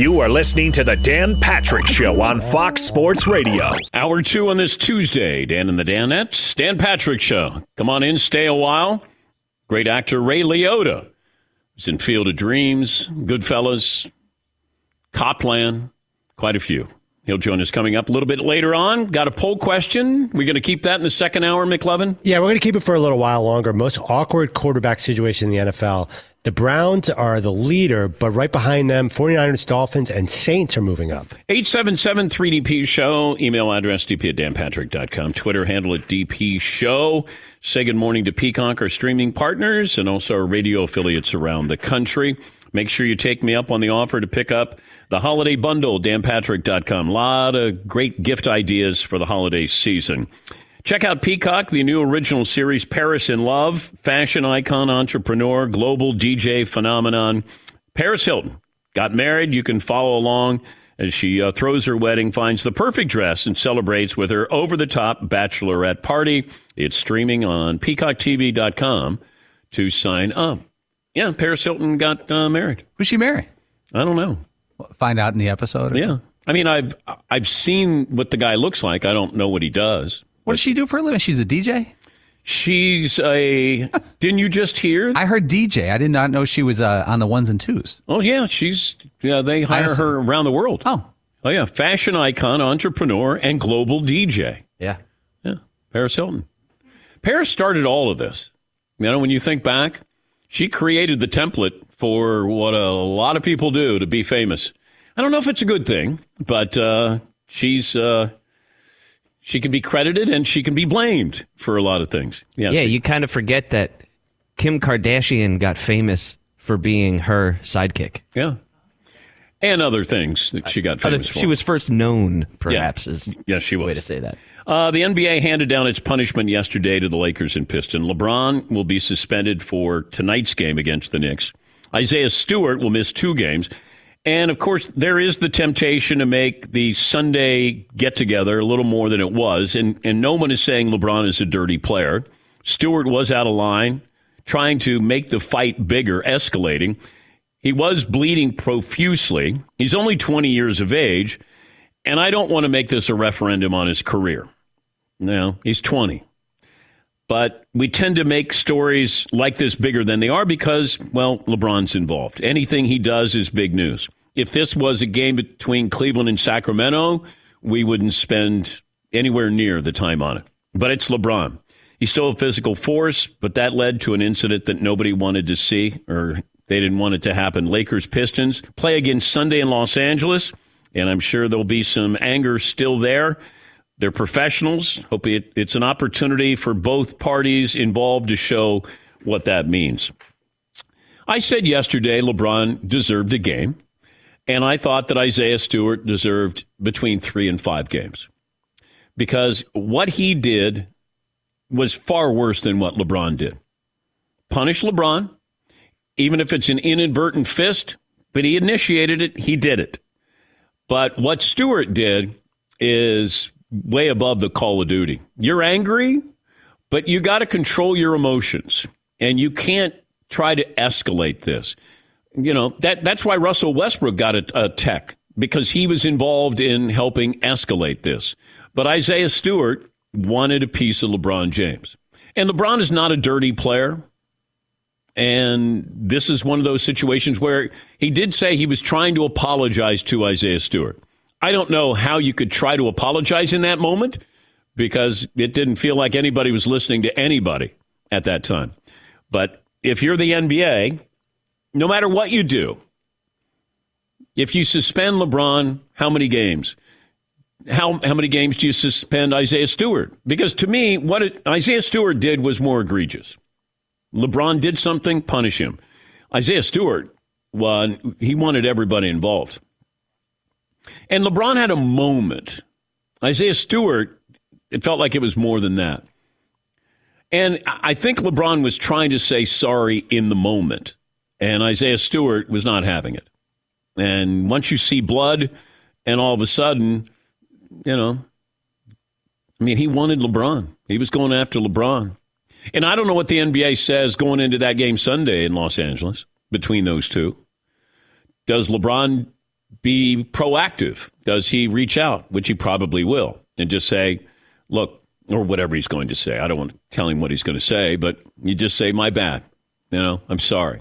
You are listening to the Dan Patrick Show on Fox Sports Radio. Hour two on this Tuesday. Dan and the Danettes. Dan Patrick Show. Come on in, stay a while. Great actor Ray Liotta was in Field of Dreams, Goodfellas, Copland, quite a few. He'll join us coming up a little bit later on. Got a poll question. We're going to keep that in the second hour, McLovin? Yeah, we're going to keep it for a little while longer. Most awkward quarterback situation in the NFL. The Browns are the leader, but right behind them, 49ers, Dolphins, and Saints are moving up. 877 3DP Show. Email address dp at danpatrick.com. Twitter handle at DP Show. Say good morning to Peacock, our streaming partners, and also our radio affiliates around the country. Make sure you take me up on the offer to pick up the holiday bundle, danpatrick.com. A lot of great gift ideas for the holiday season. Check out Peacock, the new original series Paris in Love, fashion icon, entrepreneur, global DJ phenomenon. Paris Hilton got married. You can follow along as she uh, throws her wedding, finds the perfect dress, and celebrates with her over the top bachelorette party. It's streaming on peacocktv.com to sign up. Yeah, Paris Hilton got uh, married. Who's she marry? I don't know. Find out in the episode. Yeah. I mean, I've I've seen what the guy looks like. I don't know what he does. What does she do for a living? She's a DJ. She's a. didn't you just hear? I heard DJ. I did not know she was uh, on the ones and twos. Oh yeah, she's. Yeah, they hire her around the world. Oh, oh yeah, fashion icon, entrepreneur, and global DJ. Yeah, yeah. Paris Hilton. Paris started all of this. You know, when you think back, she created the template for what a lot of people do to be famous. I don't know if it's a good thing, but uh, she's. Uh, she can be credited and she can be blamed for a lot of things. Yes. Yeah, you kind of forget that Kim Kardashian got famous for being her sidekick. Yeah. And other things that she got famous for. She was first known, perhaps, yeah. is yes, she was. way to say that. Uh, the NBA handed down its punishment yesterday to the Lakers and Pistons. LeBron will be suspended for tonight's game against the Knicks. Isaiah Stewart will miss two games. And of course, there is the temptation to make the Sunday get together a little more than it was. And, and no one is saying LeBron is a dirty player. Stewart was out of line, trying to make the fight bigger, escalating. He was bleeding profusely. He's only 20 years of age. And I don't want to make this a referendum on his career. No, he's 20. But we tend to make stories like this bigger than they are because, well, LeBron's involved. Anything he does is big news. If this was a game between Cleveland and Sacramento, we wouldn't spend anywhere near the time on it. But it's LeBron. He's still a physical force, but that led to an incident that nobody wanted to see or they didn't want it to happen. Lakers Pistons play again Sunday in Los Angeles, and I'm sure there'll be some anger still there. They're professionals. Hope it, it's an opportunity for both parties involved to show what that means. I said yesterday LeBron deserved a game, and I thought that Isaiah Stewart deserved between three and five games because what he did was far worse than what LeBron did. Punish LeBron, even if it's an inadvertent fist, but he initiated it, he did it. But what Stewart did is way above the call of duty. You're angry, but you got to control your emotions and you can't try to escalate this. You know, that that's why Russell Westbrook got a, a tech because he was involved in helping escalate this. But Isaiah Stewart wanted a piece of LeBron James. And LeBron is not a dirty player. And this is one of those situations where he did say he was trying to apologize to Isaiah Stewart. I don't know how you could try to apologize in that moment because it didn't feel like anybody was listening to anybody at that time. But if you're the NBA, no matter what you do, if you suspend LeBron, how many games? How, how many games do you suspend Isaiah Stewart? Because to me, what it, Isaiah Stewart did was more egregious. LeBron did something, punish him. Isaiah Stewart, well, he wanted everybody involved. And LeBron had a moment. Isaiah Stewart, it felt like it was more than that. And I think LeBron was trying to say sorry in the moment, and Isaiah Stewart was not having it. And once you see blood, and all of a sudden, you know, I mean, he wanted LeBron. He was going after LeBron. And I don't know what the NBA says going into that game Sunday in Los Angeles between those two. Does LeBron be proactive? Does he reach out, which he probably will, and just say, look, or whatever he's going to say. I don't want to tell him what he's going to say, but you just say, my bad. You know, I'm sorry.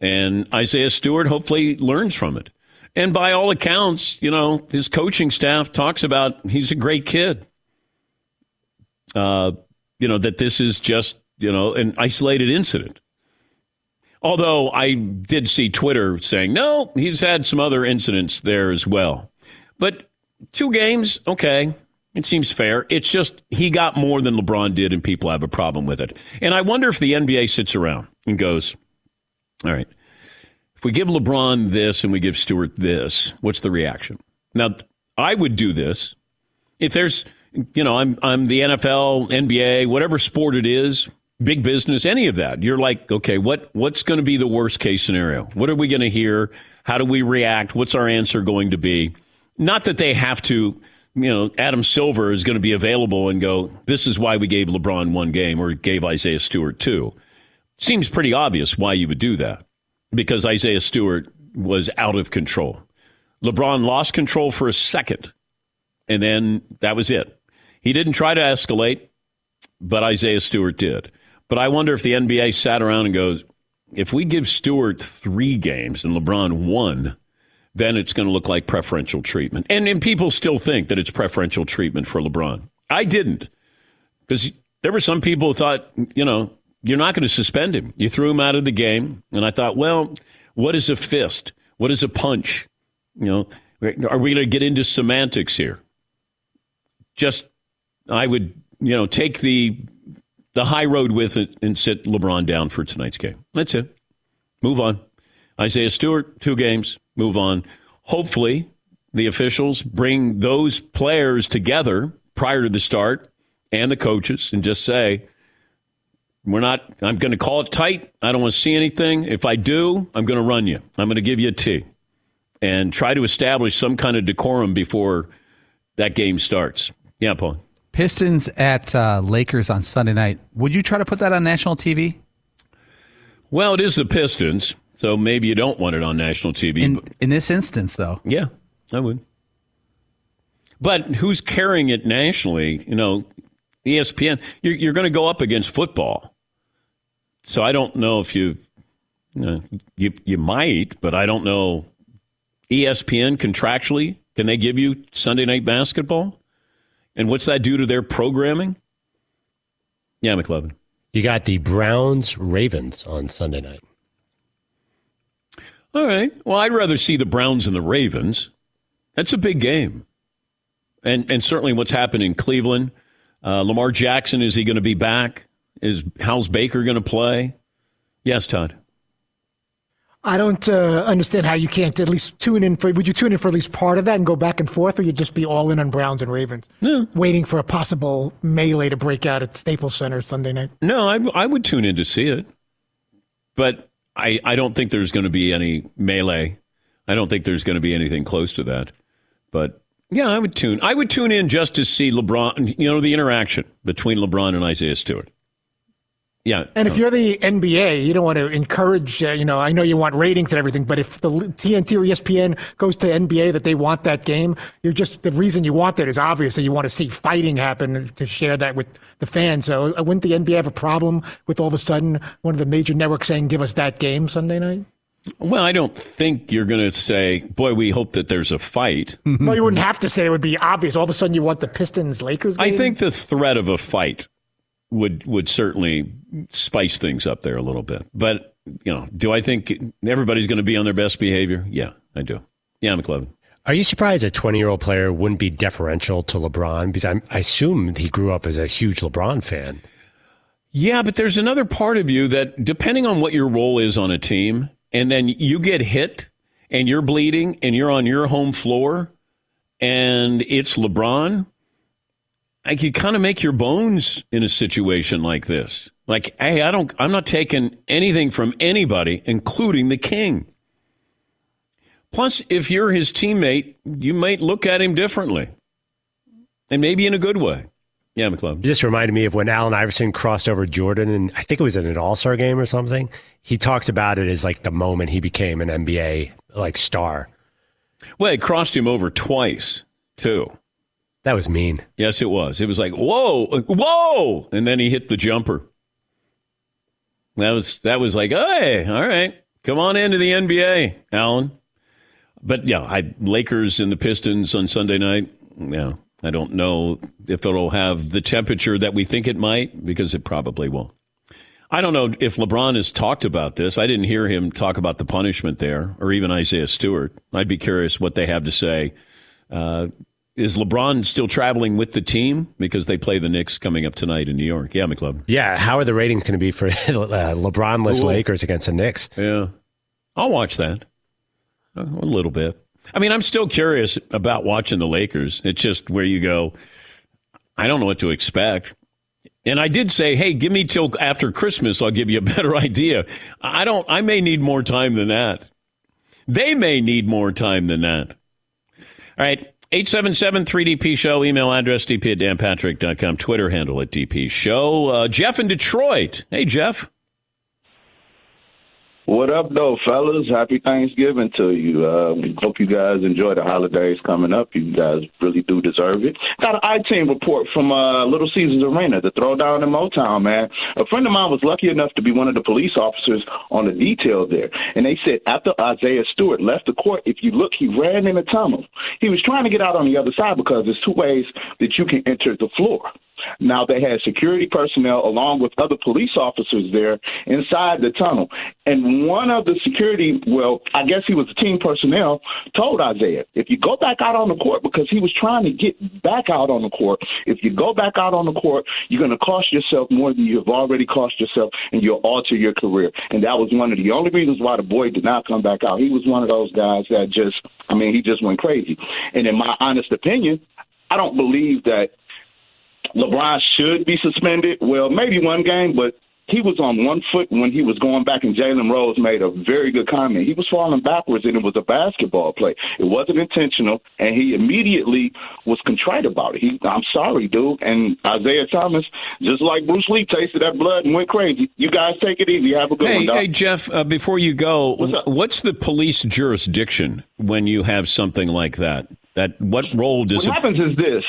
And Isaiah Stewart hopefully learns from it. And by all accounts, you know, his coaching staff talks about he's a great kid. Uh, you know, that this is just, you know, an isolated incident. Although I did see Twitter saying, no, he's had some other incidents there as well. But two games, okay, it seems fair. It's just he got more than LeBron did, and people have a problem with it. And I wonder if the NBA sits around and goes, all right, if we give LeBron this and we give Stewart this, what's the reaction? Now, I would do this if there's, you know, I'm I'm the NFL, NBA, whatever sport it is, big business, any of that. You're like, okay, what what's going to be the worst case scenario? What are we going to hear? How do we react? What's our answer going to be? Not that they have to, you know, Adam Silver is going to be available and go, this is why we gave LeBron one game or gave Isaiah Stewart two. Seems pretty obvious why you would do that because Isaiah Stewart was out of control. LeBron lost control for a second, and then that was it. He didn't try to escalate, but Isaiah Stewart did. But I wonder if the NBA sat around and goes, if we give Stewart three games and LeBron one, then it's going to look like preferential treatment. And, and people still think that it's preferential treatment for LeBron. I didn't, because there were some people who thought, you know, you're not going to suspend him. You threw him out of the game. And I thought, well, what is a fist? What is a punch? You know, are we going to get into semantics here? Just, I would, you know, take the the high road with it and sit LeBron down for tonight's game. That's it. Move on. Isaiah Stewart, two games. Move on. Hopefully, the officials bring those players together prior to the start and the coaches and just say, we're not, I'm going to call it tight. I don't want to see anything. If I do, I'm going to run you. I'm going to give you a T and try to establish some kind of decorum before that game starts. Yeah, Paul. Pistons at uh, Lakers on Sunday night. Would you try to put that on national TV? Well, it is the Pistons, so maybe you don't want it on national TV. In, but- in this instance, though, yeah, I would. But who's carrying it nationally? You know, ESPN. You're, you're going to go up against football, so I don't know if you, you, know, you you might, but I don't know. ESPN contractually can they give you Sunday night basketball? And what's that do to their programming? Yeah, McLovin. You got the Browns Ravens on Sunday night. All right. Well, I'd rather see the Browns and the Ravens. That's a big game. And and certainly what's happened in Cleveland. Uh, Lamar Jackson, is he going to be back? Is How's Baker going to play? Yes, Todd. I don't uh, understand how you can't at least tune in for. Would you tune in for at least part of that and go back and forth, or you'd just be all in on Browns and Ravens, waiting for a possible melee to break out at Staples Center Sunday night? No, I, I would tune in to see it. But I, I don't think there's going to be any melee. I don't think there's going to be anything close to that. But yeah, I would tune. I would tune in just to see LeBron, you know, the interaction between LeBron and Isaiah Stewart. Yeah. And if you're the NBA, you don't want to encourage. Uh, you know, I know you want ratings and everything, but if the TNT or ESPN goes to NBA that they want that game, you're just the reason you want that is obvious that you want to see fighting happen to share that with the fans. So uh, wouldn't the NBA have a problem with all of a sudden one of the major networks saying, "Give us that game Sunday night"? Well, I don't think you're going to say, boy, we hope that there's a fight. well, you wouldn't have to say it would be obvious. All of a sudden, you want the Pistons Lakers game. I think the threat of a fight would would certainly spice things up there a little bit. But, you know, do I think everybody's going to be on their best behavior? Yeah, I do. Yeah, McLovin. Are you surprised a 20 year old player wouldn't be deferential to LeBron? Because I'm, I assume he grew up as a huge LeBron fan. Yeah, but there's another part of you that, depending on what your role is on a team, and then you get hit and you're bleeding and you're on your home floor and it's LeBron, like you kind of make your bones in a situation like this. Like, hey, I don't, I'm not taking anything from anybody, including the king. Plus, if you're his teammate, you might look at him differently, and maybe in a good way. Yeah. It just reminded me of when Allen Iverson crossed over Jordan, and I think it was in an All Star game or something. He talks about it as like the moment he became an NBA like star. Well, it crossed him over twice, too. That was mean. Yes, it was. It was like, whoa, whoa. And then he hit the jumper. That was that was like, hey, all right, come on into the NBA, Alan. But yeah, I Lakers and the Pistons on Sunday night. Yeah, I don't know if it'll have the temperature that we think it might because it probably won't. I don't know if LeBron has talked about this. I didn't hear him talk about the punishment there, or even Isaiah Stewart. I'd be curious what they have to say. Uh, is LeBron still traveling with the team because they play the Knicks coming up tonight in New York? Yeah, McClub. Yeah, how are the ratings going to be for uh, LeBronless Lakers against the Knicks? Yeah, I'll watch that a little bit. I mean, I'm still curious about watching the Lakers. It's just where you go. I don't know what to expect. And I did say, hey, give me till after Christmas. I'll give you a better idea. I don't, I may need more time than that. They may need more time than that. All right. 877 3DP Show, email address dp at danpatrick.com, Twitter handle at DP Show. Uh, Jeff in Detroit. Hey, Jeff. What up, though, fellas? Happy Thanksgiving to you. Uh, hope you guys enjoy the holidays coming up. You guys really do deserve it. Got an I-team report from uh, Little Caesars Arena, the throwdown in Motown, man. A friend of mine was lucky enough to be one of the police officers on the detail there. And they said after Isaiah Stewart left the court, if you look, he ran in a tunnel. He was trying to get out on the other side because there's two ways that you can enter the floor. Now they had security personnel along with other police officers there inside the tunnel. And one of the security, well, I guess he was the team personnel, told Isaiah, if you go back out on the court, because he was trying to get back out on the court, if you go back out on the court, you're going to cost yourself more than you've already cost yourself, and you'll alter your career. And that was one of the only reasons why the boy did not come back out. He was one of those guys that just, I mean, he just went crazy. And in my honest opinion, I don't believe that LeBron should be suspended. Well, maybe one game, but he was on one foot when he was going back, and Jalen Rose made a very good comment. He was falling backwards, and it was a basketball play. It wasn't intentional, and he immediately was contrite about it. He, I'm sorry, dude. And Isaiah Thomas, just like Bruce Lee, tasted that blood and went crazy. You guys take it easy. Have a good hey, one, dog. Hey, Jeff, uh, before you go, What's what's the police jurisdiction when you have something like that? That what role does what it? happens is this.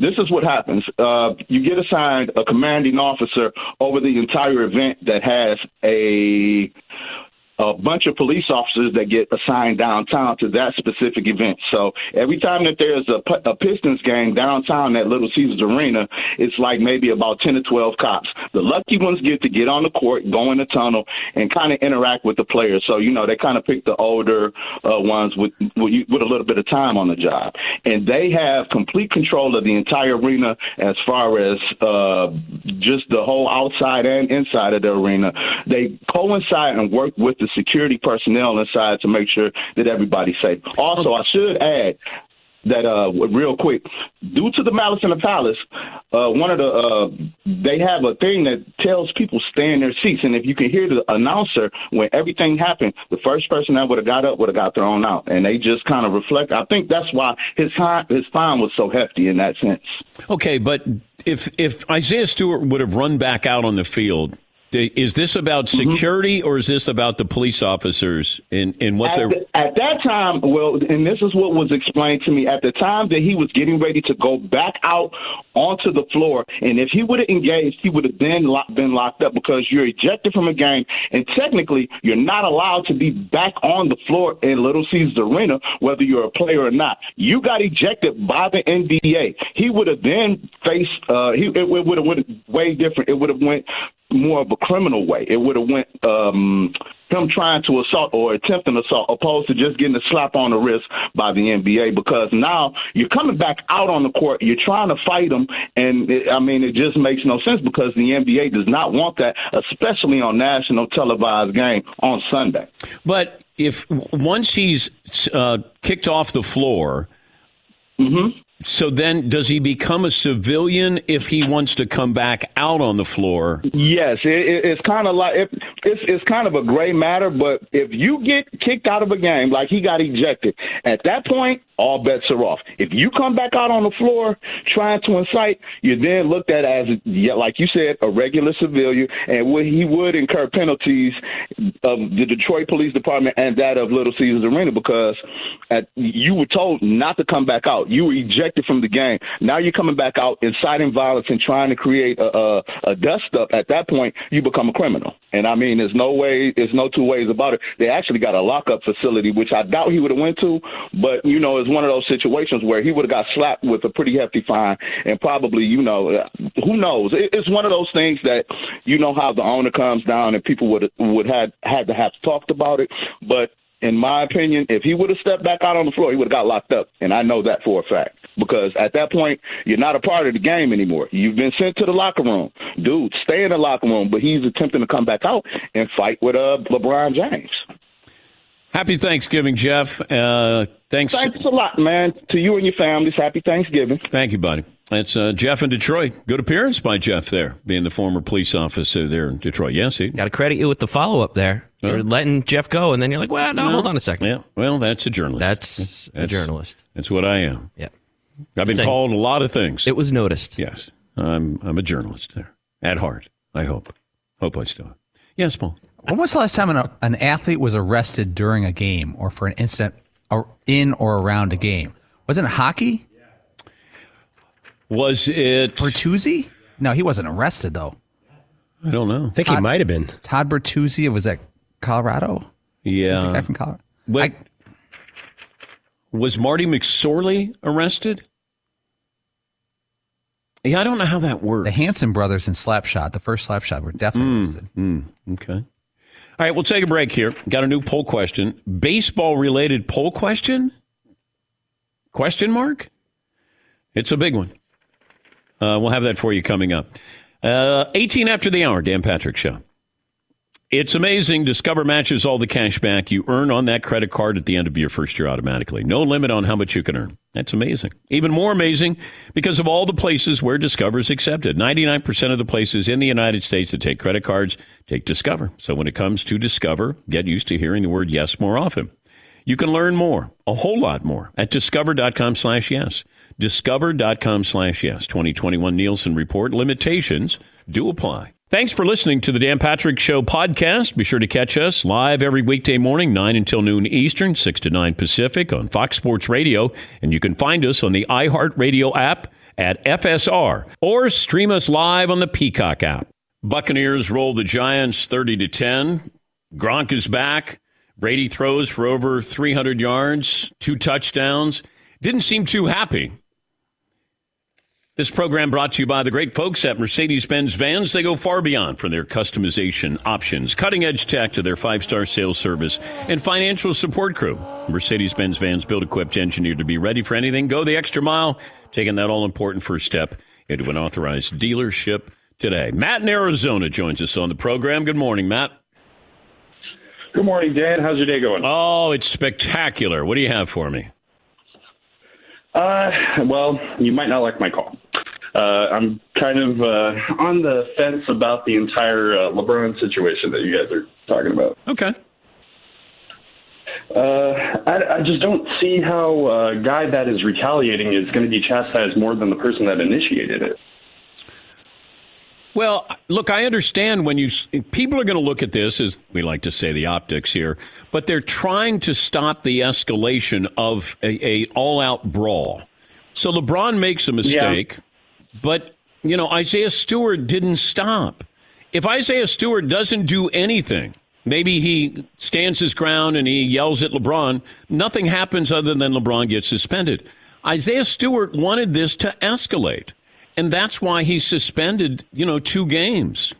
This is what happens. Uh, you get assigned a commanding officer over the entire event that has a a bunch of police officers that get assigned downtown to that specific event. So every time that there's a Pistons game downtown at Little Caesars Arena, it's like maybe about 10 to 12 cops. The lucky ones get to get on the court, go in the tunnel, and kind of interact with the players. So, you know, they kind of pick the older uh, ones with, with with a little bit of time on the job. And they have complete control of the entire arena as far as uh, just the whole outside and inside of the arena. They coincide and work with the security personnel inside to make sure that everybody's safe. Also, I should add that uh real quick due to the malice in the palace uh one of the uh they have a thing that tells people stay in their seats. And if you can hear the announcer when everything happened the first person that would have got up would have got thrown out. And they just kind of reflect i think that's why his time his fine was so hefty in that sense. Okay, but if if Isaiah Stewart would have run back out on the field, is this about Mm-hmm. security or is this about the police officers in in what at, they're? the- at that time, well, and this is what was explained to me at the time that he was getting ready to go back out onto the floor, and if he would have engaged, he would have then been locked up because you're ejected from a game, and technically you're not allowed to be back on the floor in Little Caesars Arena, whether you're a player or not. You got ejected by the NBA. He would have then faced. Uh, he it would have went way different. It would have went more of a criminal way. It would have went um, him trying to assault or attempting assault, opposed to just getting a slap on the wrist by the NBA. Because now you're coming back out on the court, you're trying to fight him, and it, I mean it just makes no sense because the NBA does not want that, especially on national televised game on Sunday. But if once he's uh, kicked off the floor, Mm-hmm. So then, does he become a civilian if he wants to come back out on the floor? Yes, it, it, it's kind of like it, it's it's kind of a gray matter. But if you get kicked out of a game, like he got ejected, at that point, all bets are off. If you come back out on the floor trying to incite, you're then looked at as, like you said, a regular civilian, and he would incur penalties of the Detroit Police Department and that of Little Caesars Arena because you were told not to come back out. You were ejected from the game. Now you're coming back out, inciting violence and trying to create a, a, a dust up. At that point, you become a criminal. And I mean, there's no way, there's no two ways about it. They actually got a lockup facility, which I doubt he would have went to, but you know, it's one of those situations where he would have got slapped with a pretty hefty fine, and probably, you know, who knows? It's one of those things that you know how the owner comes down, and people would would had had to have talked about it, but. In my opinion, if he would have stepped back out on the floor, he would have got locked up, and I know that for a fact because at that point you're not a part of the game anymore. You've been sent to the locker room, dude. Stay in the locker room, but he's attempting to come back out and fight with uh, LeBron James. Happy Thanksgiving, Jeff. Uh, thanks. Thanks a lot, man. To you and your families, happy Thanksgiving. Thank you, buddy. That's uh, Jeff in Detroit. Good appearance by Jeff there, being the former police officer there in Detroit. Yes, he got to credit you with the follow up there. You're letting Jeff go, and then you're like, well, no, no, hold on a second. Yeah, well, that's a journalist. That's, that's a journalist. That's what I am. Yeah. I've been Saying, called a lot of things. It was noticed. Yes. I'm, I'm a journalist there at heart. I hope. Hope I still am. Yes, Paul. When was the last time an, an athlete was arrested during a game or for an incident or in or around a game? Wasn't it hockey? Was it Bertuzzi? No, he wasn't arrested though. I don't know. I think Todd, he might have been. Todd Bertuzzi was that Colorado? Yeah. The guy from Colorado. I, was Marty McSorley arrested? Yeah, I don't know how that works. The Hanson brothers in Slapshot, the first Slapshot, were definitely mm, arrested. Mm, okay. All right, we'll take a break here. Got a new poll question. Baseball related poll question? Question mark? It's a big one. Uh, we'll have that for you coming up. Uh, 18 after the hour, Dan Patrick Show. It's amazing. Discover matches all the cash back you earn on that credit card at the end of your first year automatically. No limit on how much you can earn. That's amazing. Even more amazing because of all the places where Discover is accepted. 99% of the places in the United States that take credit cards take Discover. So when it comes to Discover, get used to hearing the word yes more often. You can learn more, a whole lot more, at discover.com slash yes. Discover.com slash yes. 2021 Nielsen Report. Limitations do apply. Thanks for listening to the Dan Patrick Show podcast. Be sure to catch us live every weekday morning, 9 until noon Eastern, 6 to 9 Pacific on Fox Sports Radio. And you can find us on the iHeartRadio app at FSR or stream us live on the Peacock app. Buccaneers roll the Giants 30 to 10. Gronk is back. Brady throws for over 300 yards, two touchdowns. Didn't seem too happy this program brought to you by the great folks at Mercedes Benz Vans. They go far beyond for their customization options, cutting edge tech to their five star sales service, and financial support crew. Mercedes Benz Vans built, equipped, engineered to be ready for anything. Go the extra mile, taking that all important first step into an authorized dealership today. Matt in Arizona joins us on the program. Good morning, Matt. Good morning, Dan. How's your day going? Oh, it's spectacular. What do you have for me? Uh, well, you might not like my call. Uh, I'm kind of uh, on the fence about the entire uh, LeBron situation that you guys are talking about. Okay. Uh, I, I just don't see how a guy that is retaliating is going to be chastised more than the person that initiated it. Well, look, I understand when you people are going to look at this as we like to say the optics here, but they're trying to stop the escalation of a, a all-out brawl. So LeBron makes a mistake, yeah. But you know Isaiah Stewart didn't stop. If Isaiah Stewart doesn't do anything, maybe he stands his ground and he yells at LeBron. Nothing happens other than LeBron gets suspended. Isaiah Stewart wanted this to escalate and that's why he's suspended, you know, two games.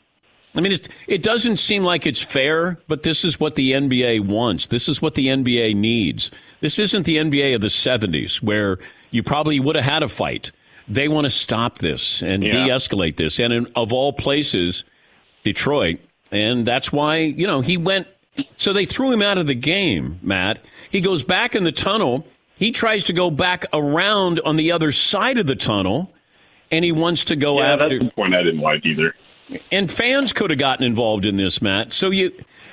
I mean, it, it doesn't seem like it's fair, but this is what the NBA wants. This is what the NBA needs. This isn't the NBA of the 70s where you probably would have had a fight. They want to stop this and yeah. de escalate this. And in, of all places, Detroit. And that's why, you know, he went. So they threw him out of the game, Matt. He goes back in the tunnel He tries to go back around on the other side of the tunnel, and he wants to go Yeah, after. that's the point I didn't like either. And fans could have gotten involved in this, Matt. So you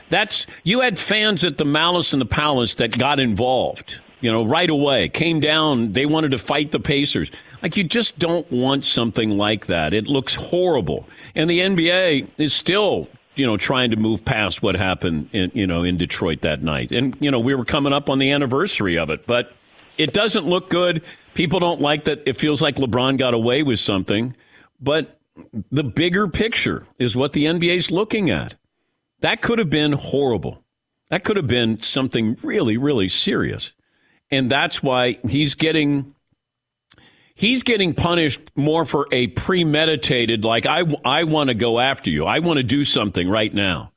that's you had fans at the Malice and the Palace that got involved. You know, right away, came down. They wanted to fight the Pacers. Like you just don't want something like that. It looks horrible. And the NBA is still, you know, trying to move past what happened in, you know, in Detroit that night. And you know, we were coming up on the anniversary of it, but it doesn't look good. People don't like that. It feels like LeBron got away with something, but the bigger picture is what the NBA is looking at. That could have been horrible. That could have been something really, really serious. And that's why he's getting he's getting punished more for a premeditated like I I want to go after you. I want to do something right now.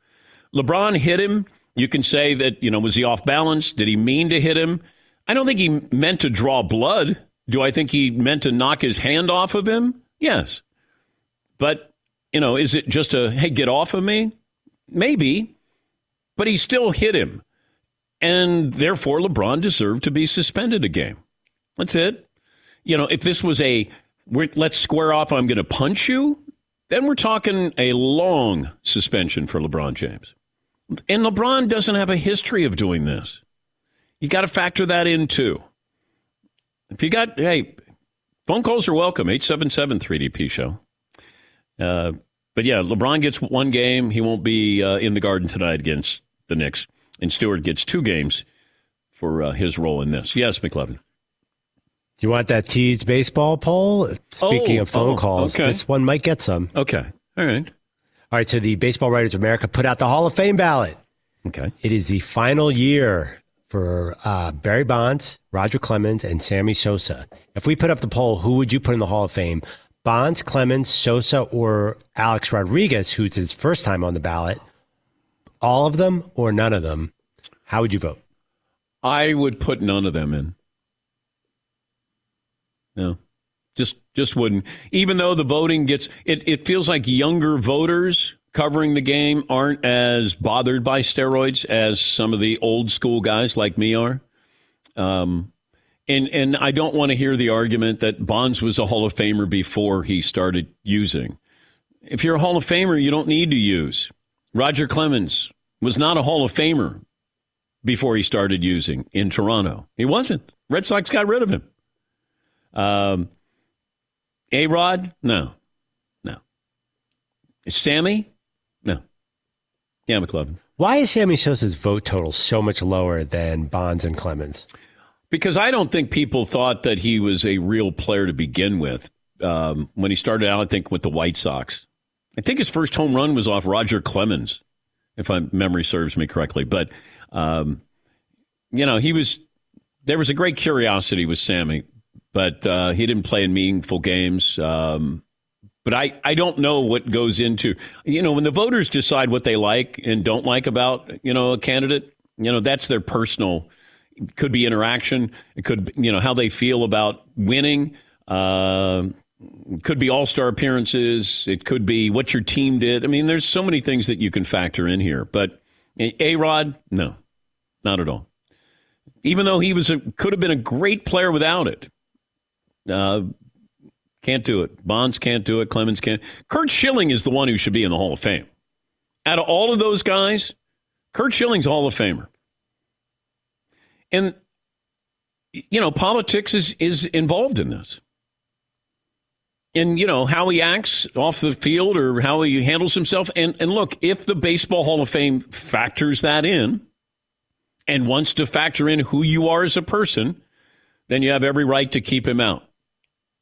LeBron hit him. You can say that, you know, was he off balance? Did he mean to hit him? I don't think he meant to draw blood. Do I think he meant to knock his hand off of him? Yes. But, you know, is it just a, hey, get off of me? Maybe. But he still hit him. And therefore, LeBron deserved to be suspended a game. That's it. You know, if this was a, let's square off, I'm going to punch you, then we're talking a long suspension for LeBron James. And LeBron doesn't have a history of doing this. You got to factor that in too. If you got, hey, phone calls are welcome, 877 3DP show. Uh, but yeah, LeBron gets one game. He won't be uh, in the garden tonight against the Knicks. And Stewart gets two games for uh, his role in this. Yes, McLovin. Do you want that teased baseball poll? Speaking Oh, of phone oh, calls, okay. this one might get some. Okay. All right. All right, so the Baseball Writers of America put out the Hall of Fame ballot. Okay. It is the final year for uh, Barry Bonds, Roger Clemens, and Sammy Sosa. If we put up the poll, who would you put in the Hall of Fame? Bonds, Clemens, Sosa, or Alex Rodriguez, who's his first time on the ballot? All of them or none of them? How would you vote? I would put none of them in. No. Just just wouldn't. Even though the voting gets it, it feels like younger voters covering the game aren't as bothered by steroids as some of the old school guys like me are. Um and and I don't want to hear the argument that Bonds was a Hall of Famer before he started using. If you're a Hall of Famer, you don't need to use. Roger Clemens was not a Hall of Famer before he started using in Toronto. He wasn't. Red Sox got rid of him. Um, a Rod? No. No. Sammy? No. Yeah, McLovin. Why is Sammy Sosa's vote total so much lower than Bonds and Clemens? Because I don't think people thought that he was a real player to begin with um, when he started out, I think, with the White Sox. I think his first home run was off Roger Clemens, if my memory serves me correctly. But, um, you know, he was, there was a great curiosity with Sammy, but uh, he didn't play in meaningful games. Um, but I, I don't know what goes into, you know, when the voters decide what they like and don't like about, you know, a candidate, you know, that's their personal, could be interaction. It could, you know, how they feel about winning. Uh, could be all star appearances. It could be what your team did. I mean, there's so many things that you can factor in here. But A Rod, no, not at all. Even though he was a, could have been a great player without it. Uh, can't do it. Bonds can't do it. Clemens can't. Curt Schilling is the one who should be in the Hall of Fame. Out of all of those guys, Curt Schilling's Hall of Famer. And, you know, politics is, is involved in this. And, you know, how he acts off the field or how he handles himself. And, and look, if the Baseball Hall of Fame factors that in and wants to factor in who you are as a person, then you have every right to keep him out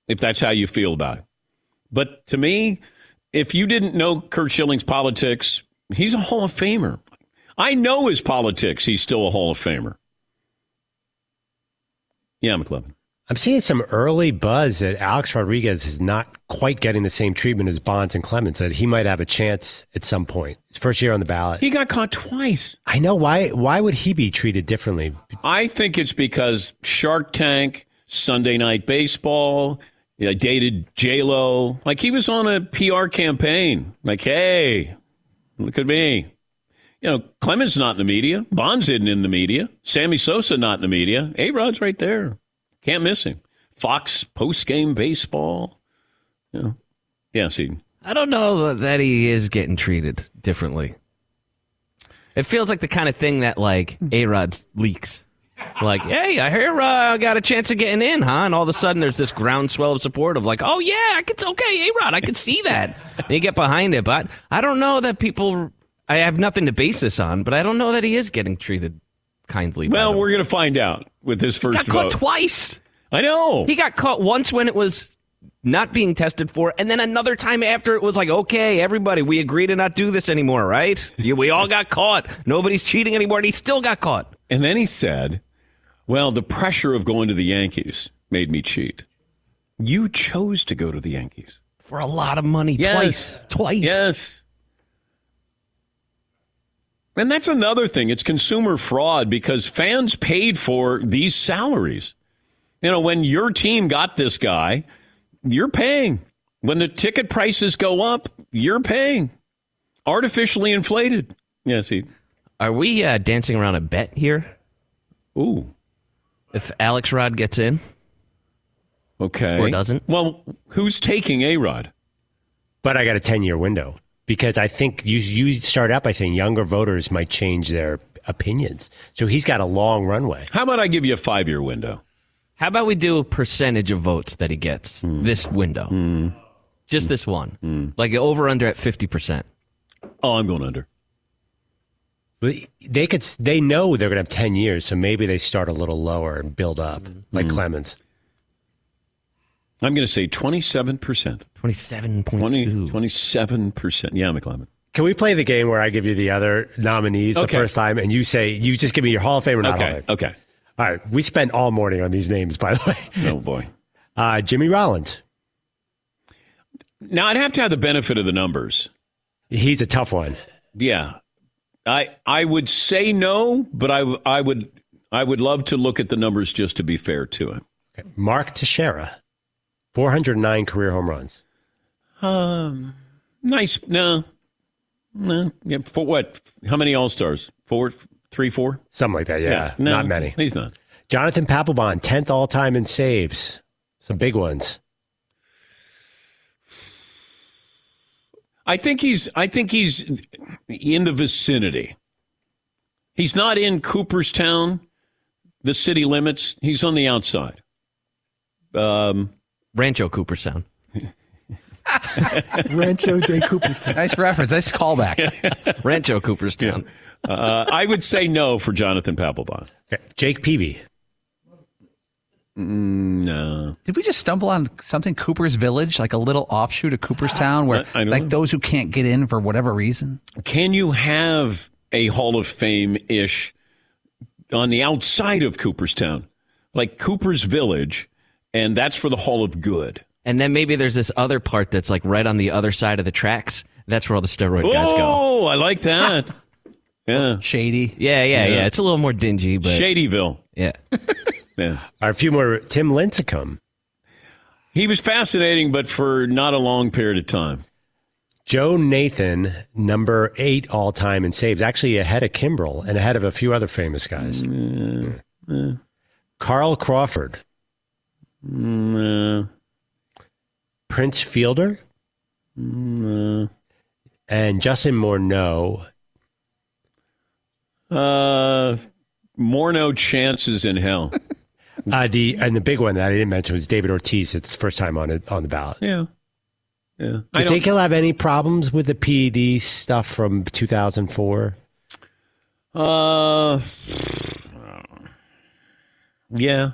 if that's how you feel about it. But to me, if you didn't know Curt Schilling's politics, he's a Hall of Famer. I know his politics. He's still a Hall of Famer. Yeah, McLovin. I'm seeing some early buzz that Alex Rodriguez is not quite getting the same treatment as Bonds and Clemens, that he might have a chance at some point. His first year on the ballot. He got caught twice. I know. Why Why would he be treated differently? I think it's because Shark Tank, Sunday Night Baseball, you know, dated J Lo. Like he was on a PR campaign. Like, hey, look at me. You know, Clemens not in the media. Bonds isn't in the media. Sammy Sosa not in the media. A Rod's right there. Can't miss him. Fox post game baseball. You know. Yeah, see. I don't know that he is getting treated differently. It feels like the kind of thing that like A Rod leaks. Like, hey, I hear uh, I got a chance of getting in, huh? And all of a sudden, there's this groundswell of support of like, oh yeah, I it's okay, A Rod, I can see that. and you get behind it, but I don't know that people. I have nothing to base this on, but I don't know that he is getting treated kindly. Well, we're going to find out with his first got caught twice. I know. He got caught once when it was not being tested for, and then another time after it was like, okay, everybody, we agree to not do this anymore, right? We all got caught. Nobody's cheating anymore, and he still got caught. And then he said, Well, the pressure of going to the Yankees made me cheat. You chose to go to the Yankees. For a lot of money, Yes. twice. Twice. Yes. And that's another thing. It's consumer fraud because fans paid for these salaries. You know, when your team got this guy, you're paying. When the ticket prices go up, you're paying. Artificially inflated. Yes, he. Are we uh, dancing around a bet here? Ooh. If Alex Rod gets in, Okay. Or doesn't. Well, who's taking A Rod? But I got a 10 year window because I think you, you start out by saying younger voters might change their opinions. So he's got a long runway. How about I give you a five year window? how about we do a percentage of votes that he gets hmm. this window? Hmm. Just this hmm. one. Like over under at 50%. Oh, I'm going under. They could, they know they're going to have 10 years. So maybe they start a little lower and build up like Clemens. I'm going to say 27%. 27.2. 20, 27%. Yeah, McClellan. Can we play the game where I give you the other nominees the first time and you say, you just give me your Hall of Fame or not Hall of Okay. Fame? Okay. All right. We spent all morning on these names, by the way. Oh, boy. Uh, Jimmy Rollins. Now, I'd have to have the benefit of the numbers. He's a tough one. Yeah. I I would say no, but I, I would I would love to look at the numbers just to be fair to him. Mark Teixeira, 409 career home runs. Um, nice. No, no. Yeah, for what? How many All Stars? Four, three, four? Something like that. Yeah. no, Not many. He's not. Jonathan Papelbon, 10th all time in saves. Some big ones. I think he's. I think he's in the vicinity. He's not in Cooperstown, the city limits. He's on the outside. Um, Rancho Cooperstown. Rancho de Cooperstown. Nice reference. Nice callback. Rancho Cooperstown. uh, I would say no for Jonathan Papelbon. Okay. Jake Peavy. No. Did we just stumble on something Cooper's Village, like a little offshoot of Cooperstown, where I- I like know. those who can't get in for whatever reason? Can you have a Hall of Fame ish on the outside of Cooperstown, like Cooper's Village, and that's for the Hall of Good? And then maybe there's this other part that's like right on the other side of the tracks. That's where all the steroid guys go. Oh, I like that. yeah, Shady. Yeah, yeah, yeah, Yeah. It's a little more dingy, but Shadyville. yeah. Yeah, All right, a few more. Tim Lincecum. he was fascinating, but for not a long period of time. Joe Nathan, number eight all time in saves, actually ahead of Kimbrel and ahead of a few other famous guys. Mm, Carl Crawford, Mm, Prince Fielder, and Justin Morneau. uh, uh, more no chances in hell. Uh, the and the big one that I didn't mention was David Ortiz. It's the first time on it on the ballot. Yeah, yeah. Do I you don't think he'll have any problems with the PED stuff from 2004? Uh, yeah,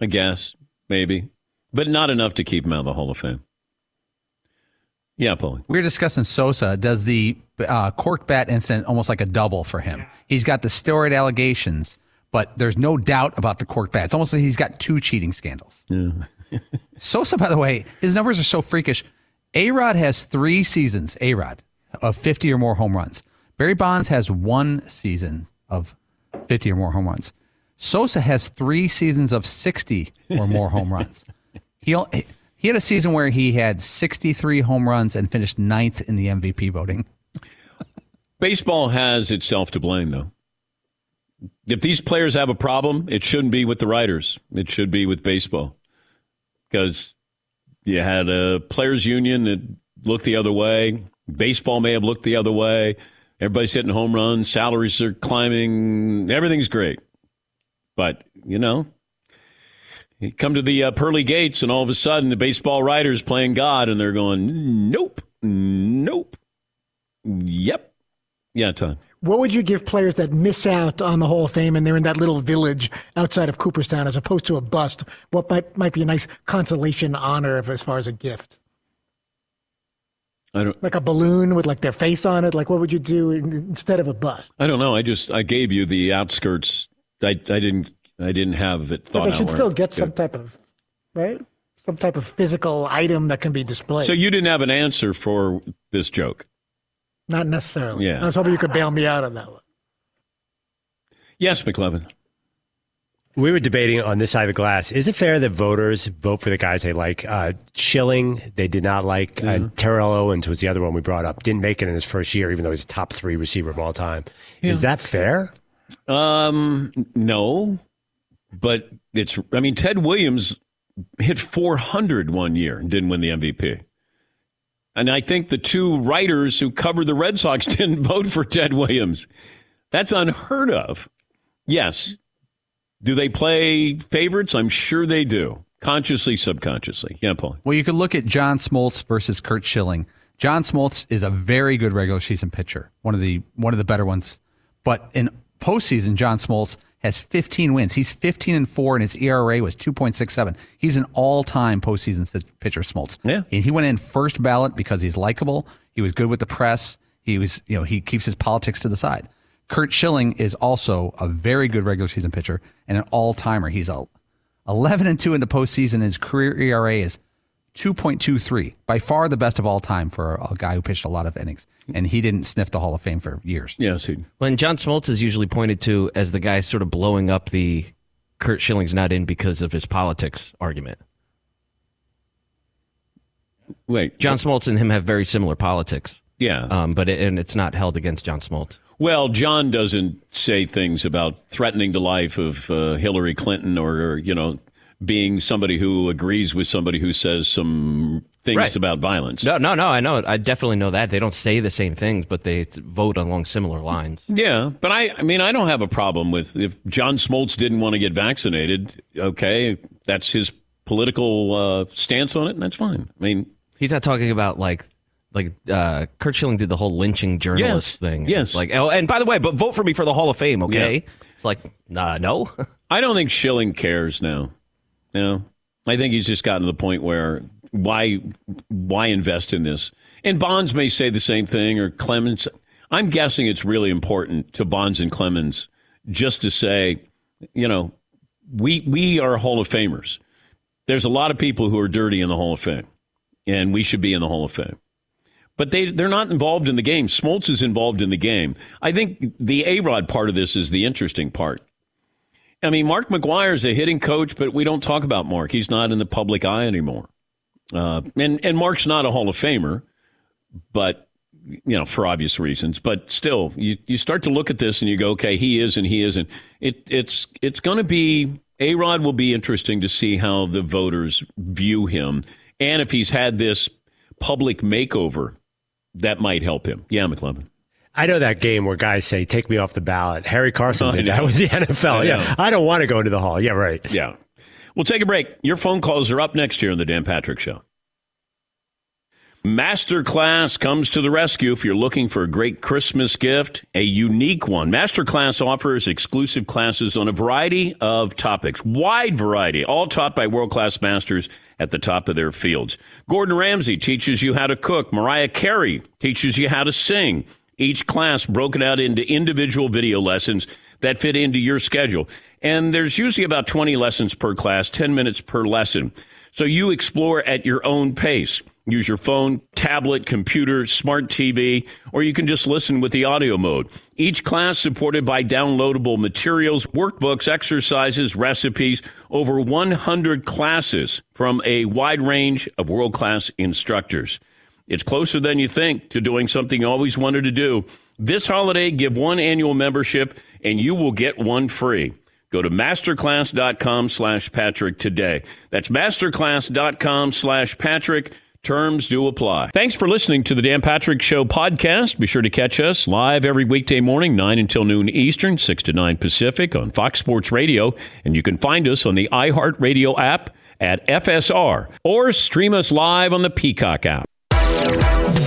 I guess maybe, but not enough to keep him out of the Hall of Fame. Yeah, Paulie. We were discussing Sosa. Does the uh, cork bat incident almost like a double for him? He's got the steroid allegations, but there's no doubt about the cork bat. It's almost like he's got two cheating scandals. Sosa, by the way, his numbers are so freakish. A Rod has three seasons, A Rod, of 50 or more home runs. Barry Bonds has one season of 50 or more home runs. Sosa has three seasons of 60 or more home runs. He, he had a season where he had 63 home runs and finished ninth in the MVP voting. Baseball has itself to blame, though. If these players have a problem, it shouldn't be with the writers. It should be with baseball. Because you had a players' union that looked the other way. Baseball may have looked the other way. Everybody's hitting home runs. Salaries are climbing. Everything's great. But, you know, you come to the uh, pearly gates, and all of a sudden, the baseball writers playing God, and they're going, nope, nope, yep. Yeah, Tom. What would you give players that miss out on the Hall of Fame and they're in that little village outside of Cooperstown as opposed to a bust? What might, might be a nice consolation honor as far as a gift? I don't like a balloon with like their face on it. Like what would you do instead of a bust? I don't know. I just I gave you the outskirts. I I didn't I didn't have it thought but they should out still get some type of right, some type of physical item that can be displayed. So you didn't have an answer for this joke. Not necessarily. Yeah. I was hoping you could bail me out on that one. Yes, McLovin. We were debating on this side of the glass. Is it fair that voters vote for the guys they like? Uh, Schilling, they did not like. Uh, Terrell Owens was the other one we brought up. Didn't make it in his first year, even though he's a top three receiver of all time. Is that fair? Um, no, but it's. I mean, Ted Williams hit 400 one year and didn't win the MVP. And I think the two writers who covered the Red Sox didn't vote for Ted Williams. That's unheard of. Yes. Do they play favorites? I'm sure they do. Consciously, subconsciously. Yeah, Paul. Well, you could look at John Smoltz versus Curt Schilling. John Smoltz is a very good regular season pitcher, one of the one of the better ones. But in postseason, John Smoltz has 15 wins. He's 15 and four, and his ERA was 2.67. He's an all-time postseason pitcher, Smoltz. Yeah. and he went in first ballot because he's likable. He was good with the press. He was, you know, he keeps his politics to the side. Curt Schilling is also a very good regular season pitcher and an all-timer. He's a 11 and 2 in the postseason. His career ERA is 2.23, by far the best of all time for a guy who pitched a lot of innings. And he didn't sniff the Hall of Fame for years. Yes, he. When John Smoltz is usually pointed to as the guy sort of blowing up the Curt Schilling's not in because of his politics argument. Wait. John Smoltz and him have very similar politics, Yeah. um, but it, and it's not held against John Smoltz. Well, John doesn't say things about threatening the life of uh, Hillary Clinton or, or, you know, being somebody who agrees with somebody who says some things Right. about violence. No, no, no. I know. I definitely know that they don't say the same things, but they vote along similar lines. Yeah, but I, I mean, I don't have a problem with if John Smoltz didn't want to get vaccinated. Okay, that's his political uh, stance on it, and that's fine. I mean, He's not talking about like like uh, Curt Schilling did the whole lynching journalist Yes. thing. Yes. Like oh, and by the way, but vote for me for the Hall of Fame, okay? Yeah. It's like nah, no. I don't think Schilling cares now. You I think he's just gotten to the point where why why invest in this? And Bonds may say the same thing, or Clemens. I'm guessing it's really important to Bonds and Clemens just to say, you know, we we are Hall of Famers. There's a lot of people who are dirty in the Hall of Fame, and we should be in the Hall of Fame. But they they're not involved in the game. Smoltz is involved in the game. I think the A Rod part of this is the interesting part. I mean, Mark McGwire's a hitting coach, but we don't talk about Mark. He's not in the public eye anymore. Uh, and and Mark's not a Hall of Famer, but you know for obvious reasons. But still, you you start to look at this and you go, okay, he is and he isn't. It it's it's going to be a Rod will be interesting to see how the voters view him, and if he's had this public makeover, that might help him. Yeah, McLovin. I know that game where guys say, take me off the ballot. Harry Carson oh, I did that with the NFL. I yeah. I don't want to go into the hall. Yeah, right. Yeah. We'll take a break. Your phone calls are up next year on the Dan Patrick Show. Masterclass comes to the rescue if you're looking for a great Christmas gift, a unique one. Masterclass offers exclusive classes on a variety of topics, wide variety, all taught by world class masters at the top of their fields. Gordon Ramsay teaches you how to cook, Mariah Carey teaches you how to sing. Each class broken out into individual video lessons that fit into your schedule. And there's usually about 20 lessons per class, 10 minutes per lesson. So you explore at your own pace. Use your phone, tablet, computer, smart TV, or you can just listen with the audio mode. Each class supported by downloadable materials, workbooks, exercises, recipes, over 100 classes from a wide range of world class instructors. It's closer than you think to doing something you always wanted to do. This holiday, give one annual membership and you will get one free. Go to masterclass.com slash Patrick today. That's masterclass.com slash Patrick. Terms do apply. Thanks for listening to the Dan Patrick Show podcast. Be sure to catch us live every weekday morning, 9 until noon Eastern, 6 to 9 Pacific on Fox Sports Radio. And you can find us on the iHeartRadio app at FSR or stream us live on the Peacock app.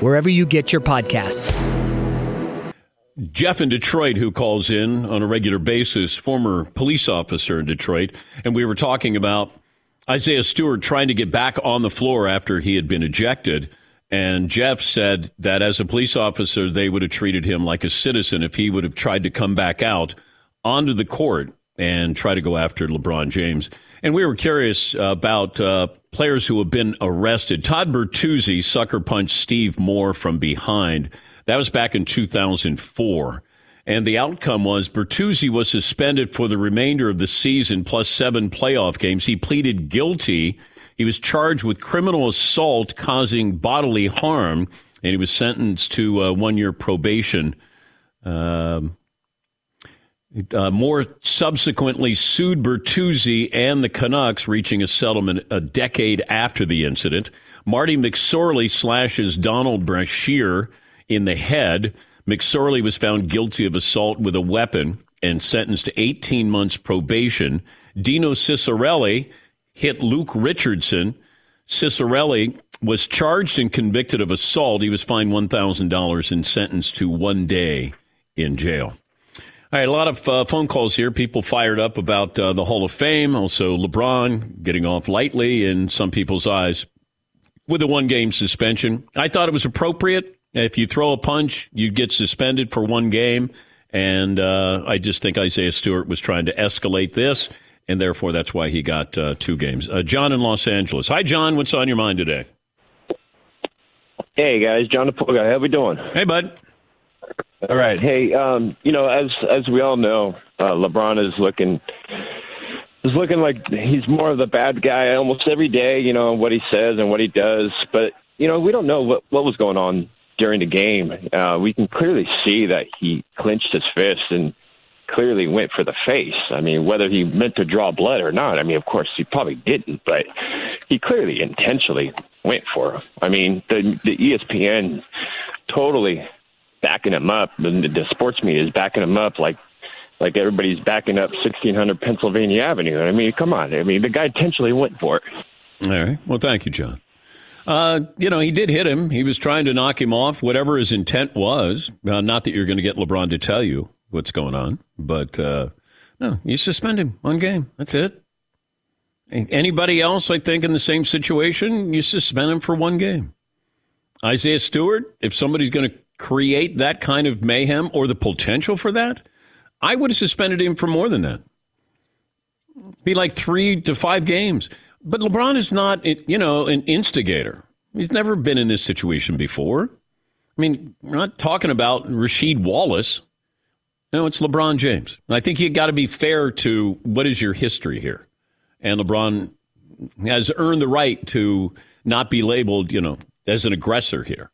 wherever you get your podcasts. Jeff in Detroit, who calls in on a regular basis, former police officer in Detroit, and we were talking about Isaiah Stewart trying to get back on the floor after he had been ejected. And Jeff said that as a police officer, they would have treated him like a citizen if he would have tried to come back out onto the court and try to go after LeBron James. And we were curious about uh, players who have been arrested. Todd Bertuzzi sucker punched Steve Moore from behind. That was back in 2004. And the outcome was Bertuzzi was suspended for the remainder of the season plus seven playoff games. He pleaded guilty. He was charged with criminal assault causing bodily harm, and he was sentenced to uh, one year probation. Um, uh, Moore subsequently sued Bertuzzi and the Canucks, reaching a settlement a decade after the incident. Marty McSorley slashes Donald Brashear in the head. McSorley was found guilty of assault with a weapon and sentenced to 18 months probation. Dino Ciccarelli hit Luke Richardson. Ciccarelli was charged and convicted of assault. He was fined $1,000 and sentenced to one day in jail. All right, a lot of uh, phone calls here. People fired up about uh, the Hall of Fame. Also, LeBron getting off lightly in some people's eyes with a one game suspension. I thought it was appropriate. If you throw a punch, you get suspended for one game. And uh, I just think Isaiah Stewart was trying to escalate this, and therefore that's why he got uh, two games. Uh, John in Los Angeles. Hi, John. What's on your mind today? Hey guys, John the Guy. How we doing? Hey, bud. All right. Hey, um, you know, as as we all know, uh, LeBron is looking is looking like he's more of the bad guy almost every day. You know what he says and what he does, but you know we don't know what what was going on during the game. Uh, we can clearly see that he clenched his fist and clearly went for the face. I mean, whether he meant to draw blood or not, I mean, of course he probably didn't, but he clearly intentionally went for him. I mean, the the ESPN totally backing him up. The, the sports media is backing him up like like everybody's backing up 1600 Pennsylvania Avenue. I mean, come on. I mean, the guy intentionally went for it. All right. Well, thank you, John. Uh, you know, he did hit him. He was trying to knock him off, whatever his intent was. Uh, not that you're going to get LeBron to tell you what's going on, but uh, no, you suspend him one game. That's it. Anybody else, I think, in the same situation, you suspend him for one game. Isaiah Stewart, if somebody's going to create that kind of mayhem or the potential for that, I would have suspended him for more than that. Be like three to five games. But LeBron is not, you know, an instigator. He's never been in this situation before. I mean, we're not talking about Rasheed Wallace. No, it's LeBron James. And I think you got to be fair to what is your history here. And LeBron has earned the right to not be labeled, you know, as an aggressor here.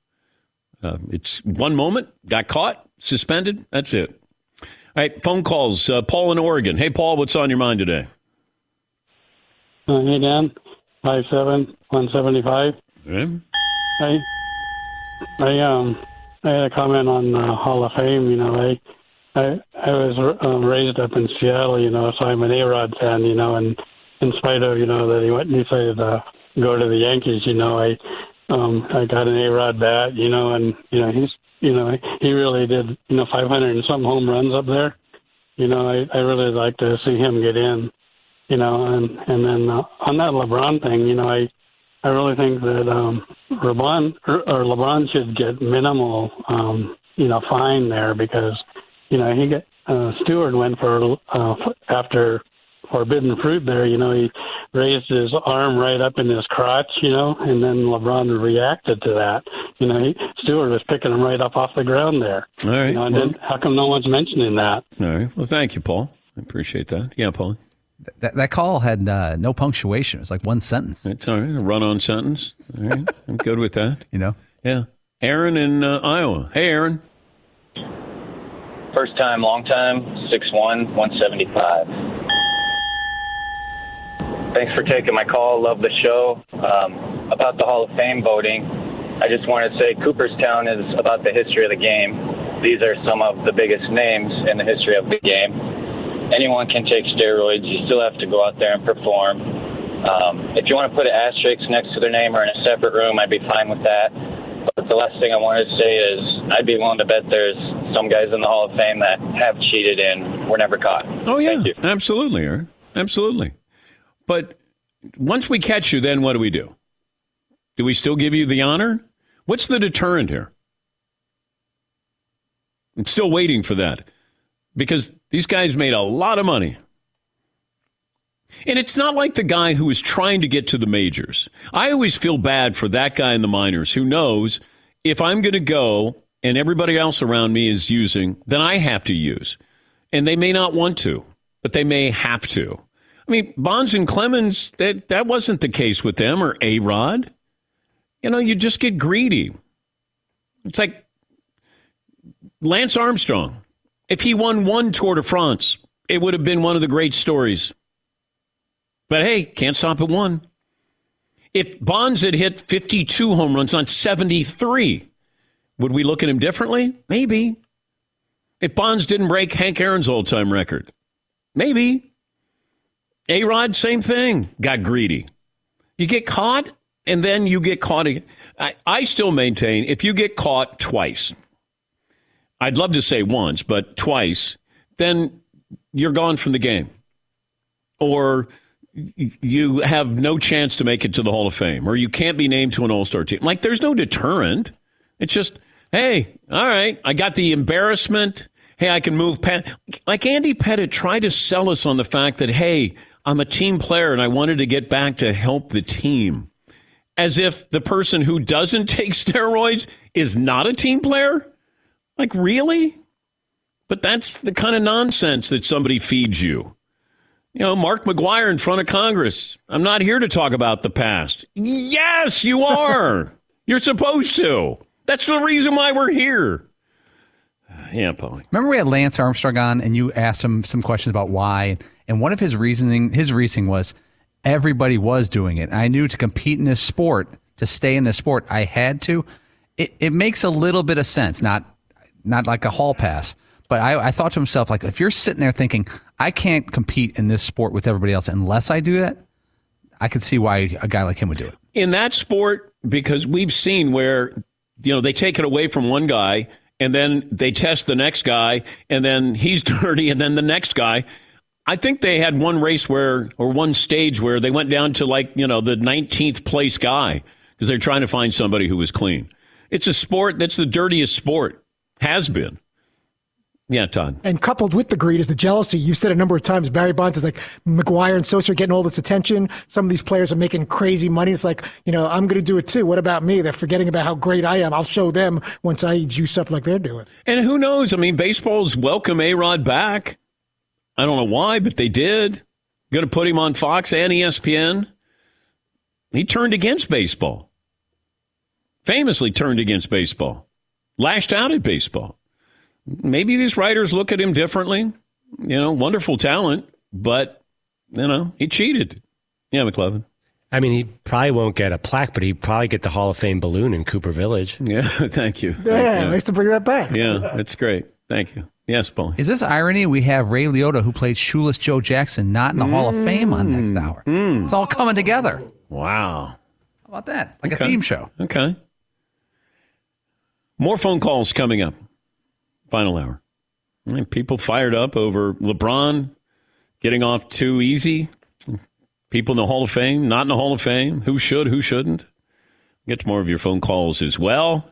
Uh, it's one moment, got caught, suspended. That's it. All right, phone calls. Uh, Paul in Oregon. Hey, Paul, what's on your mind today? Uh, hey, Dan. Five seven one seventy five. Okay. I, I um, I had a comment on uh, Hall of Fame. You know, I, I, I was um, raised up in Seattle. You know, so I'm an A Rod fan. You know, and in spite of you know that he went and decided to go to the Yankees, you know, I um, I got an A Rod bat, you know, and you know he's you know he really did you know 500 and some home runs up there. You know, I I really like to see him get in. You know, and and then uh, on that LeBron thing, you know, I I really think that um, LeBron or, or LeBron should get minimal, um, you know, fine there because, you know, he got uh, Stewart went for uh, after forbidden fruit there. You know, he raised his arm right up in his crotch, you know, and then LeBron reacted to that. You know, he, Stewart was picking him right up off the ground there. All right. You know, and well, then how come no one's mentioning that? all right. Well, thank you, Paul. I appreciate that. Yeah, Paul. That, that call had uh, no punctuation. It was like one sentence. It's all right. A run on sentence. All right. I'm good with that. You know? Yeah. Aaron in uh, Iowa. Hey, Aaron. First time, long time, 6'1, 175. Thanks for taking my call. Love the show. Um, about the Hall of Fame voting, I just want to say Cooperstown is about the history of the game. These are some of the biggest names in the history of the game. Anyone can take steroids. You still have to go out there and perform. Um, if you want to put an asterisk next to their name or in a separate room, I'd be fine with that. But the last thing I wanted to say is I'd be willing to bet there's some guys in the Hall of Fame that have cheated and were never caught. Oh, yeah. Absolutely, Aaron. Absolutely. But once we catch you, then what do we do? Do we still give you the honor? What's the deterrent here? I'm still waiting for that because these guys made a lot of money. And it's not like the guy who is trying to get to the majors. I always feel bad for that guy in the minors who knows if I'm going to go and everybody else around me is using, then I have to use. And they may not want to, but they may have to. I mean, Bonds and Clemens, that, that wasn't the case with them or A Rod. You know, you just get greedy. It's like Lance Armstrong. If he won one Tour de France, it would have been one of the great stories. But hey, can't stop at one. If Bonds had hit 52 home runs on 73, would we look at him differently? Maybe. If Bonds didn't break Hank Aaron's all time record, maybe. A Rod, same thing, got greedy. You get caught, and then you get caught again. I, I still maintain if you get caught twice, I'd love to say once, but twice, then you're gone from the game. Or you have no chance to make it to the Hall of Fame, or you can't be named to an All Star team. Like, there's no deterrent. It's just, hey, all right, I got the embarrassment. Hey, I can move past. Like Andy Pettitte tried to sell us on the fact that, hey, I'm a team player and I wanted to get back to help the team. As if the person who doesn't take steroids is not a team player? Like, really? But that's the kind of nonsense that somebody feeds you. You know, Mark McGwire in front of Congress. I'm not here to talk about the past. Yes, you are. You're supposed to. That's the reason why we're here. Yeah, Paulie. Remember we had Lance Armstrong on, and you asked him some questions about why, and one of his reasoning, his reasoning was everybody was doing it. I knew to compete in this sport, to stay in this sport, I had to. It, it makes a little bit of sense, not not like a hall pass, but I, I thought to myself, like, if you're sitting there thinking, I can't compete in this sport with everybody else unless I do that, I could see why a guy like him would do it. In that sport, because we've seen where, you know, they take it away from one guy and then they test the next guy and then he's dirty and then the next guy. I think they had one race where, or one stage where they went down to like, you know, the 19th place guy because they're trying to find somebody who was clean. It's a sport that's the dirtiest sport, has been. Yeah, Todd. And coupled with the greed is the jealousy. You've said a number of times Barry Bonds is like McGwire and Sosa are getting all this attention. Some of these players are making crazy money. It's like, you know, I'm going to do it too. What about me? They're forgetting about how great I am. I'll show them once I juice up like they're doing. And who knows? I mean, baseball's welcome A Rod back. I don't know why, but they did. Going to put him on Fox and ESPN. He turned against baseball. Famously turned against baseball. Lashed out at baseball. Maybe these writers look at him differently. You know, wonderful talent, but, you know, he cheated. Yeah, McLovin. I mean, he probably won't get a plaque, but he'd probably get the Hall of Fame balloon in Cooper Village. Yeah, thank you. Yeah, nice to bring that back. Yeah, that's great. Thank you. Yes, Paul. Is this irony? We have Ray Liotta, who played Shoeless Joe Jackson, not in the Hall of Fame on next mm. hour. Mm. It's all coming together. Wow. How about that? Like Okay. a theme show. Okay. More phone calls coming up. Final hour. And People fired up over LeBron getting off too easy. People in the Hall of Fame, not in the Hall of Fame, who should, who shouldn't. Get to more of your phone calls as well.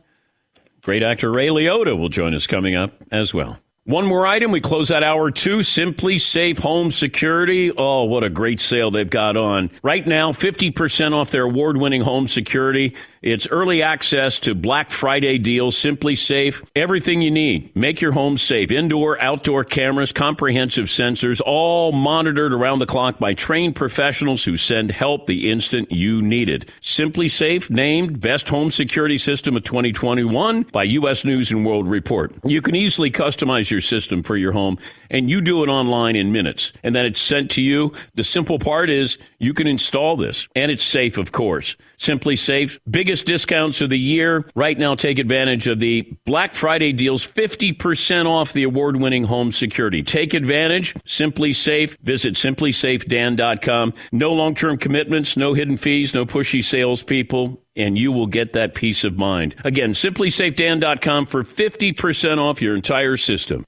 Great actor Ray Liotta will join us coming up as well. One more item. We close out hour two. SimpliSafe Home Security. Oh, what a great sale they've got on. Right now, 50% off their award winning home security. It's early access to Black Friday deals. SimpliSafe. Everything you need. Make your home safe. Indoor, outdoor cameras, comprehensive sensors, all monitored around the clock by trained professionals who send help the instant you need it. SimpliSafe named Best Home Security System of 2021 by U.S. News and World Report. You can easily customize your system for your home, and you do it online in minutes, and then it's sent to you. The simple part is you can install this, and it's safe, of course. SimpliSafe, biggest discounts of the year. Right now, take advantage of the Black Friday deals, 50% off the award winning home security. Take advantage. SimpliSafe. Visit simplisafedan.com. No long term commitments, no hidden fees, no pushy salespeople and you will get that peace of mind. Again, simplisafedan.com for 50% off your entire system.